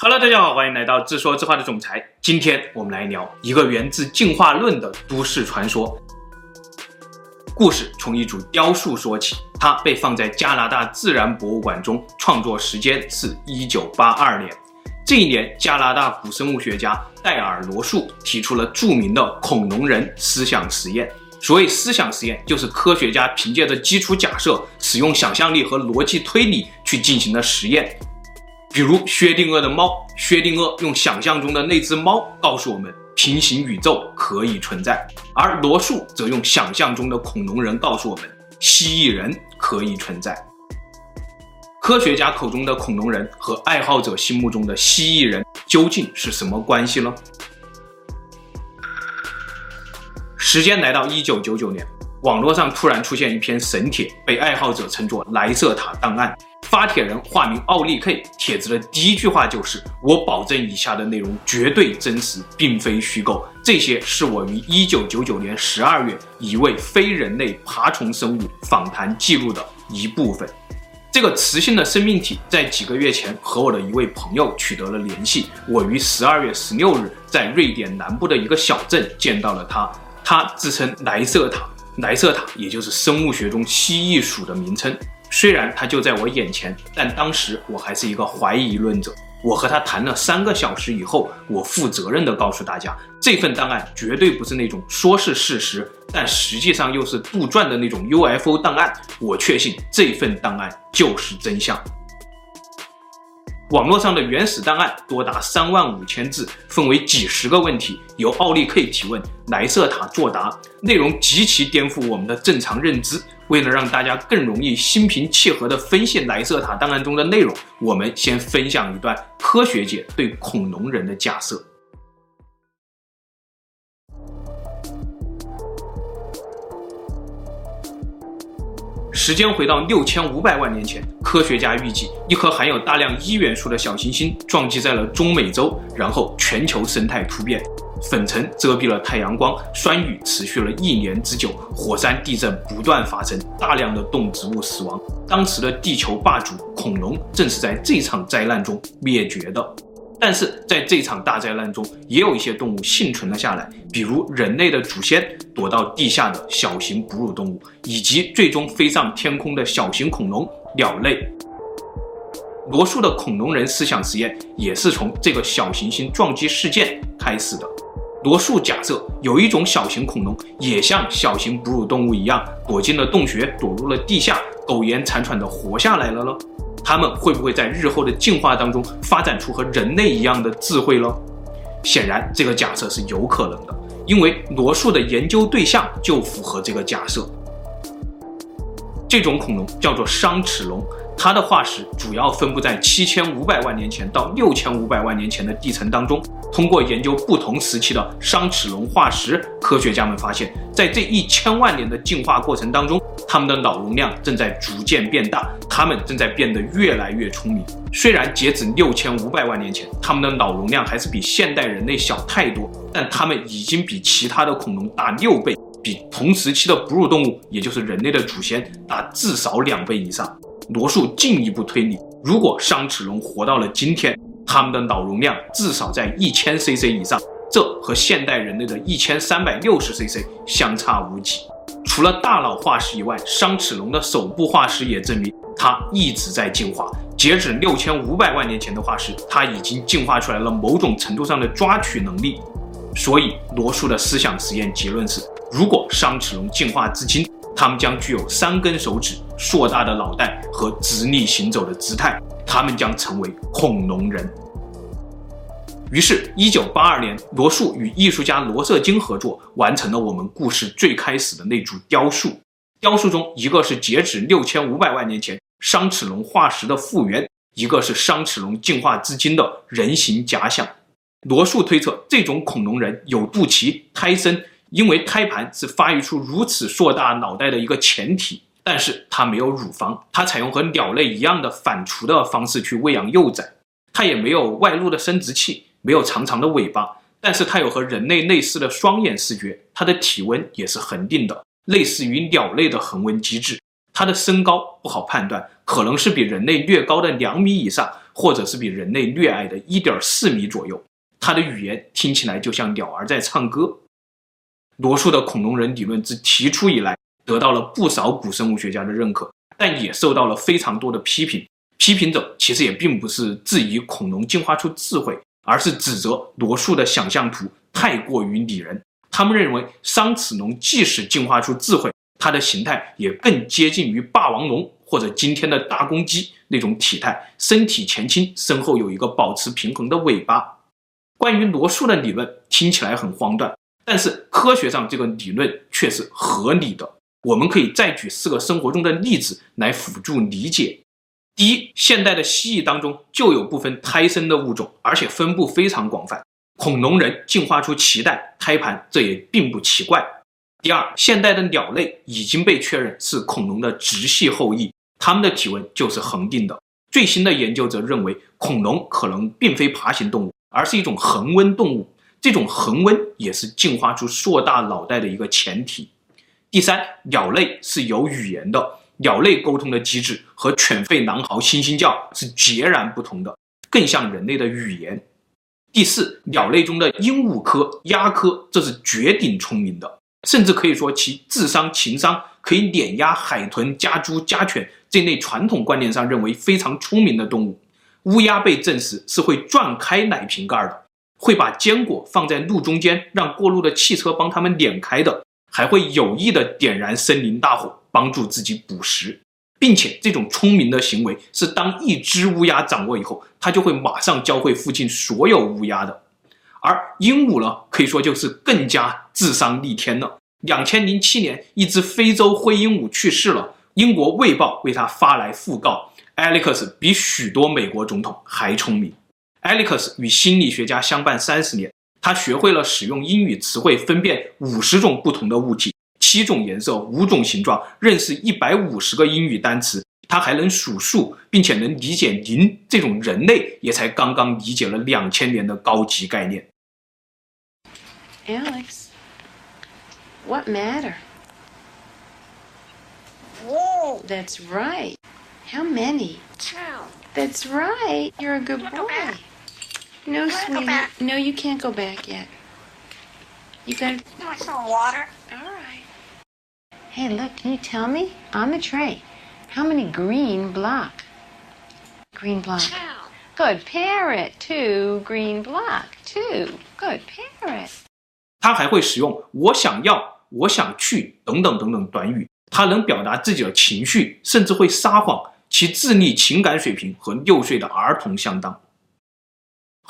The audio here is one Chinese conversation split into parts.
Hello，大家好，欢迎来到自说自话的总裁。今天我们来聊一个源自进化论的都市传说。故事从一组雕塑说起，它被放在加拿大自然博物馆中，创作时间是一九八二年。这一年，加拿大古生物学家戴尔·罗素提出了著名的恐龙人思想实验。所谓思想实验，就是科学家凭借着基础假设，使用想象力和逻辑推理去进行的实验。比如薛定谔的猫，薛定谔用想象中的那只猫告诉我们平行宇宙可以存在，而罗素则用想象中的恐龙人告诉我们蜥蜴人可以存在。科学家口中的恐龙人和爱好者心目中的蜥蜴人究竟是什么关系呢？时间来到一九九九年，网络上突然出现一篇神帖，被爱好者称作“莱瑟塔档案”。发帖人化名奥利 K，帖子的第一句话就是：“我保证以下的内容绝对真实，并非虚构。这些是我于一九九九年十二月一位非人类爬虫生物访谈记录的一部分。”这个雌性的生命体在几个月前和我的一位朋友取得了联系。我于十二月十六日在瑞典南部的一个小镇见到了它。它自称莱瑟塔，莱瑟塔也就是生物学中蜥蜴属的名称。虽然他就在我眼前，但当时我还是一个怀疑论者。我和他谈了三个小时以后，我负责任地告诉大家，这份档案绝对不是那种说是事实，但实际上又是杜撰的那种 UFO 档案。我确信这份档案就是真相。网络上的原始档案多达三万五千字，分为几十个问题，由奥利 K 提问，莱瑟塔作答，内容极其颠覆我们的正常认知。为了让大家更容易心平气和地分析莱瑟塔档案中的内容，我们先分享一段科学界对恐龙人的假设。时间回到六千五百万年前，科学家预计一颗含有大量銥元素的小行星撞击在了中美洲，然后全球生态突变，粉尘遮蔽了太阳光，酸雨持续了一年之久，火山地震不断发生，大量的动植物死亡。当时的地球霸主恐龙正是在这场灾难中灭绝的。但是在这场大灾难中，也有一些动物幸存了下来，比如人类的祖先躲到地下的小型哺乳动物，以及最终飞上天空的小型恐龙鸟类。罗素的恐龙人思想实验也是从这个小行星撞击事件开始的。罗素假设有一种小型恐龙也像小型哺乳动物一样躲进了洞穴，躲入了地下，苟延残喘地活下来了呢？它们会不会在日后的进化当中发展出和人类一样的智慧呢？显然，这个假设是有可能的，因为罗素的研究对象就符合这个假设。这种恐龙叫做商齿龙。它的化石主要分布在七千五百万年前到六千五百万年前的地层当中。通过研究不同时期的商齿龙化石，科学家们发现，在这一千万年的进化过程当中，它们的脑容量正在逐渐变大，它们正在变得越来越聪明。虽然截止六千五百万年前，它们的脑容量还是比现代人类小太多，但它们已经比其他的恐龙大六倍，比同时期的哺乳动物，也就是人类的祖先，大至少两倍以上。罗素进一步推理，如果商齿龙活到了今天，它们的脑容量至少在一千 cc 以上，这和现代人类的一千三百六十 cc 相差无几。除了大脑化石以外，商齿龙的手部化石也证明它一直在进化。截止六千五百万年前的化石，它已经进化出来了某种程度上的抓取能力。所以，罗素的思想实验结论是：如果商齿龙进化至今，他们将具有三根手指、硕大的脑袋和直立行走的姿态，他们将成为恐龙人。于是，一九八二年，罗素与艺术家罗瑟金合作，完成了我们故事最开始的那组雕塑。雕塑中，一个是截止六千五百万年前商齿龙化石的复原，一个是商齿龙进化至今的人形假想。罗素推测，这种恐龙人有肚脐、胎生。因为胎盘是发育出如此硕大脑袋的一个前提，但是它没有乳房，它采用和鸟类一样的反刍的方式去喂养幼崽，它也没有外露的生殖器，没有长长的尾巴，但是它有和人类类似的双眼视觉，它的体温也是恒定的，类似于鸟类的恒温机制。它的身高不好判断，可能是比人类略高的两米以上，或者是比人类略矮的一点四米左右。它的语言听起来就像鸟儿在唱歌。罗素的恐龙人理论自提出以来，得到了不少古生物学家的认可，但也受到了非常多的批评。批评者其实也并不是质疑恐龙进化出智慧，而是指责罗素的想象图太过于拟人。他们认为商齿龙即使进化出智慧，它的形态也更接近于霸王龙或者今天的大公鸡那种体态，身体前倾，身后有一个保持平衡的尾巴。关于罗素的理论听起来很荒诞，但是科学上这个理论却是合理的。我们可以再举四个生活中的例子来辅助理解。第一，现代的蜥蜴当中就有部分胎生的物种，而且分布非常广泛。恐龙人进化出脐带、胎盘，这也并不奇怪。第二，现代的鸟类已经被确认是恐龙的直系后裔，它们的体温就是恒定的。最新的研究则认为，恐龙可能并非爬行动物，而是一种恒温动物。这种恒温也是进化出硕大脑袋的一个前提。第三，鸟类是有语言的。鸟类沟通的机制和犬吠、狼嚎、猩猩叫是截然不同的，更像人类的语言。第四，鸟类中的鹦鹉科、鸦科，这是绝顶聪明的，甚至可以说其智商、情商可以碾压海豚、家猪、家犬这类传统观念上认为非常聪明的动物。乌鸦被证实是会转开奶瓶盖的，会把坚果放在路中间，让过路的汽车帮他们碾开的，还会有意的点燃森林大火。帮助自己捕食，并且这种聪明的行为是当一只乌鸦掌握以后，它就会马上教会附近所有乌鸦的。而鹦鹉呢，可以说就是更加智商逆天了。两千零七年，一只非洲灰鹦鹉去世了，英国卫报为它发来讣告：Alex 比许多美国总统还聪明。Alex 与心理学家相伴三十年，他学会了使用英语词汇分辨五十种不同的物体。七种颜色，五种形状，认识一百五十个英语单词，他还能数数，并且能理解零这种人类也才刚刚理解了两千年的高级概念。Alex，what matter？Whoa，that's right。How many？Two。That's right。You're a good boy。No, sweetie。No, you can't go back yet。You got。Want some water？Hey, look, can you tell me? On the tray, how many green block? Green block. Good parrot. Two green block. Two. Good parrot. 他还会使用“我想要”“我想去”等等等等短语。他能表达自己的情绪，甚至会撒谎。其智力、情感水平和六岁的儿童相当。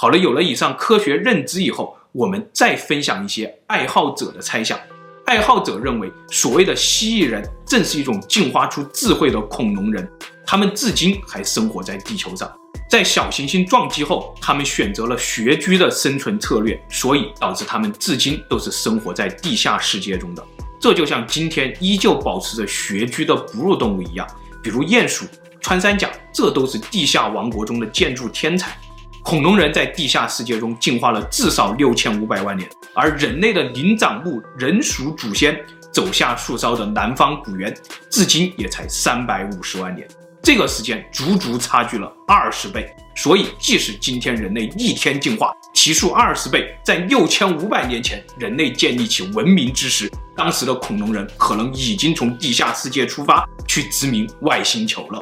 好了，有了以上科学认知以后，我们再分享一些爱好者的猜想。爱好者认为，所谓的蜥蜴人正是一种进化出智慧的恐龙人，他们至今还生活在地球上。在小行星撞击后，他们选择了穴居的生存策略，所以导致他们至今都是生活在地下世界中的。这就像今天依旧保持着穴居的哺乳动物一样，比如鼹鼠、穿山甲，这都是地下王国中的建筑天才。恐龙人在地下世界中进化了至少六千五百万年。而人类的灵长目人属祖先走下树梢的南方古猿，至今也才三百五十万年，这个时间足足差距了二十倍。所以，即使今天人类逆天进化，提速二十倍，在六千五百年前人类建立起文明之时，当时的恐龙人可能已经从地下世界出发去殖民外星球了。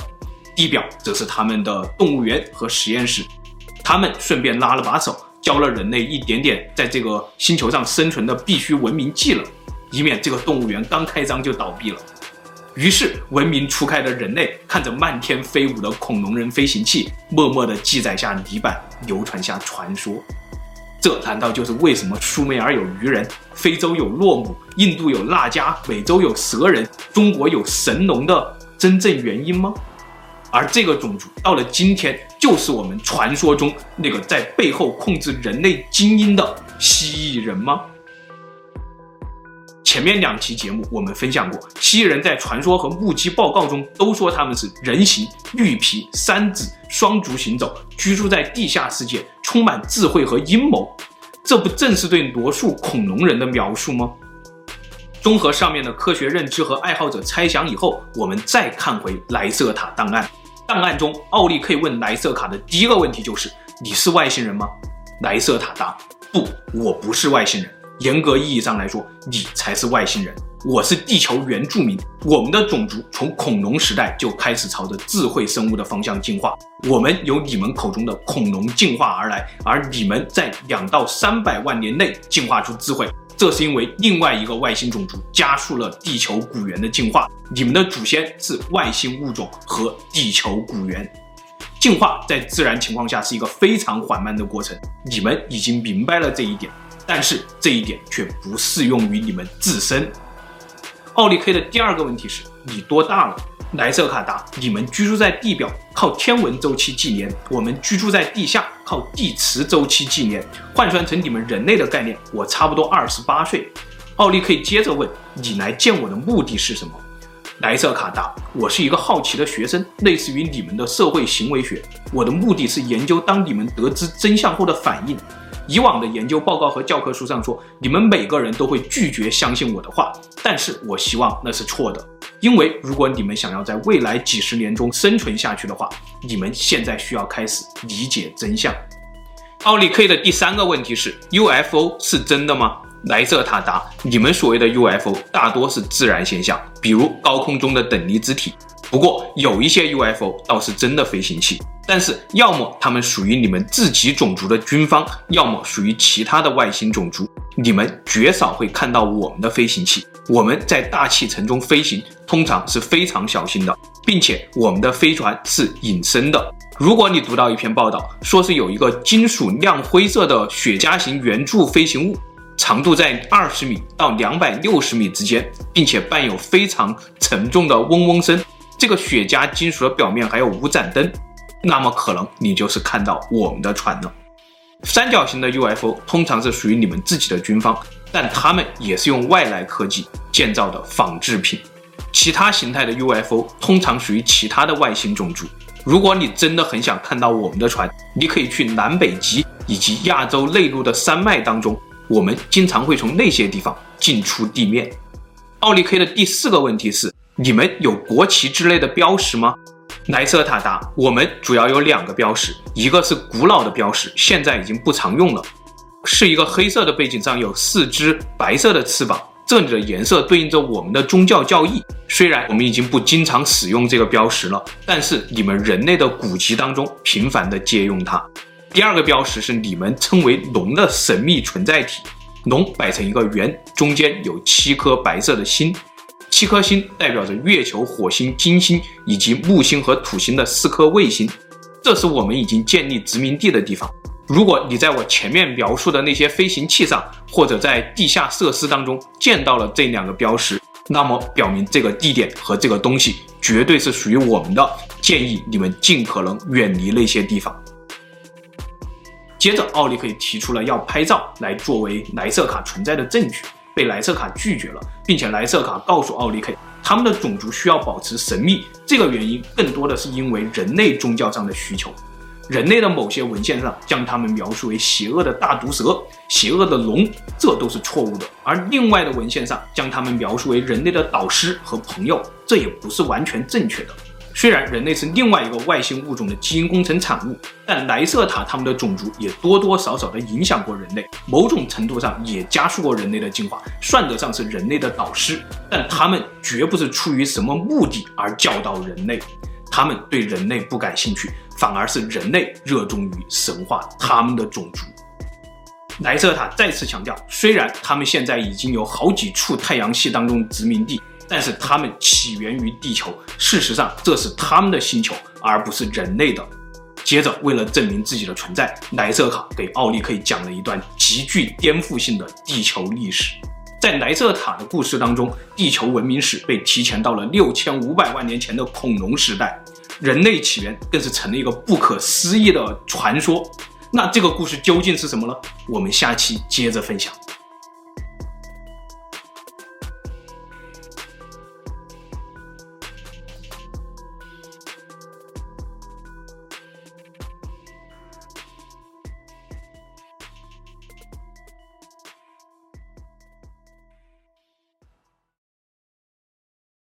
地表则是他们的动物园和实验室，他们顺便拉了把手。教了人类一点点在这个星球上生存的必须文明技能，以免这个动物园刚开张就倒闭了。于是，文明初开的人类看着漫天飞舞的恐龙人飞行器，默默地记载下泥板，流传下传说。这难道就是为什么苏美尔有鱼人，非洲有洛姆，印度有纳迦，美洲有蛇人，中国有神龙的真正原因吗？而这个种族到了今天，就是我们传说中那个在背后控制人类精英的蜥蜴人吗？前面两期节目我们分享过，蜥蜴人在传说和目击报告中都说他们是人形、绿皮、三指、双足行走，居住在地下世界，充满智慧和阴谋。这不正是对罗素恐龙人的描述吗？综合上面的科学认知和爱好者猜想以后，我们再看回莱瑟塔档案。档案中，奥利可以问莱瑟卡的第一个问题就是：“你是外星人吗？”莱瑟塔答：“不，我不是外星人。严格意义上来说，你才是外星人。我是地球原住民。我们的种族从恐龙时代就开始朝着智慧生物的方向进化。我们由你们口中的恐龙进化而来，而你们在两到三百万年内进化出智慧。这是因为另外一个外星种族加速了地球古猿的进化。你们的祖先是外星物种和地球古猿。”进化在自然情况下是一个非常缓慢的过程，你们已经明白了这一点，但是这一点却不适用于你们自身。奥利 K 的第二个问题是：你多大了？莱瑟卡答：你们居住在地表，靠天文周期纪年；我们居住在地下，靠地磁周期纪年。换算成你们人类的概念，我差不多二十八岁。奥利可以接着问：你来见我的目的是什么？莱瑟卡答：“我是一个好奇的学生，类似于你们的社会行为学。我的目的是研究当你们得知真相后的反应。以往的研究报告和教科书上说，你们每个人都会拒绝相信我的话，但是我希望那是错的。因为如果你们想要在未来几十年中生存下去的话，你们现在需要开始理解真相。”奥利 K 的第三个问题是：UFO 是真的吗？莱瑟塔答：“你们所谓的 UFO 大多是自然现象，比如高空中的等离子体。不过有一些 UFO 倒是真的飞行器，但是要么他们属于你们自己种族的军方，要么属于其他的外星种族。你们绝少会看到我们的飞行器。我们在大气层中飞行，通常是非常小心的，并且我们的飞船是隐身的。如果你读到一篇报道，说是有一个金属亮灰色的雪茄型圆柱飞行物。”长度在二十米到两百六十米之间，并且伴有非常沉重的嗡嗡声。这个雪茄金属的表面还有五盏灯，那么可能你就是看到我们的船了。三角形的 UFO 通常是属于你们自己的军方，但他们也是用外来科技建造的仿制品。其他形态的 UFO 通常属于其他的外星种族。如果你真的很想看到我们的船，你可以去南北极以及亚洲内陆的山脉当中。我们经常会从那些地方进出地面。奥利 K 的第四个问题是：你们有国旗之类的标识吗？莱瑟塔达：我们主要有两个标识，一个是古老的标识，现在已经不常用了，是一个黑色的背景上有四只白色的翅膀，这里的颜色对应着我们的宗教教义。虽然我们已经不经常使用这个标识了，但是你们人类的古籍当中频繁地借用它。第二个标识是你们称为龙的神秘存在体，龙摆成一个圆，中间有七颗白色的星，七颗星代表着月球、火星、金星以及木星和土星的四颗卫星。这是我们已经建立殖民地的地方。如果你在我前面描述的那些飞行器上，或者在地下设施当中见到了这两个标识，那么表明这个地点和这个东西绝对是属于我们的。建议你们尽可能远离那些地方。接着，奥利 K 提出了要拍照来作为莱瑟卡存在的证据，被莱瑟卡拒绝了，并且莱瑟卡告诉奥利 K，他们的种族需要保持神秘，这个原因更多的是因为人类宗教上的需求。人类的某些文献上将他们描述为邪恶的大毒蛇、邪恶的龙，这都是错误的；而另外的文献上将他们描述为人类的导师和朋友，这也不是完全正确的。虽然人类是另外一个外星物种的基因工程产物，但莱瑟塔他们的种族也多多少少的影响过人类，某种程度上也加速过人类的进化，算得上是人类的导师。但他们绝不是出于什么目的而教导人类，他们对人类不感兴趣，反而是人类热衷于神化他们的种族。莱瑟塔再次强调，虽然他们现在已经有好几处太阳系当中殖民地。但是他们起源于地球，事实上这是他们的星球，而不是人类的。接着，为了证明自己的存在，莱瑟卡给奥利克讲了一段极具颠覆性的地球历史。在莱瑟塔的故事当中，地球文明史被提前到了六千五百万年前的恐龙时代，人类起源更是成了一个不可思议的传说。那这个故事究竟是什么呢？我们下期接着分享。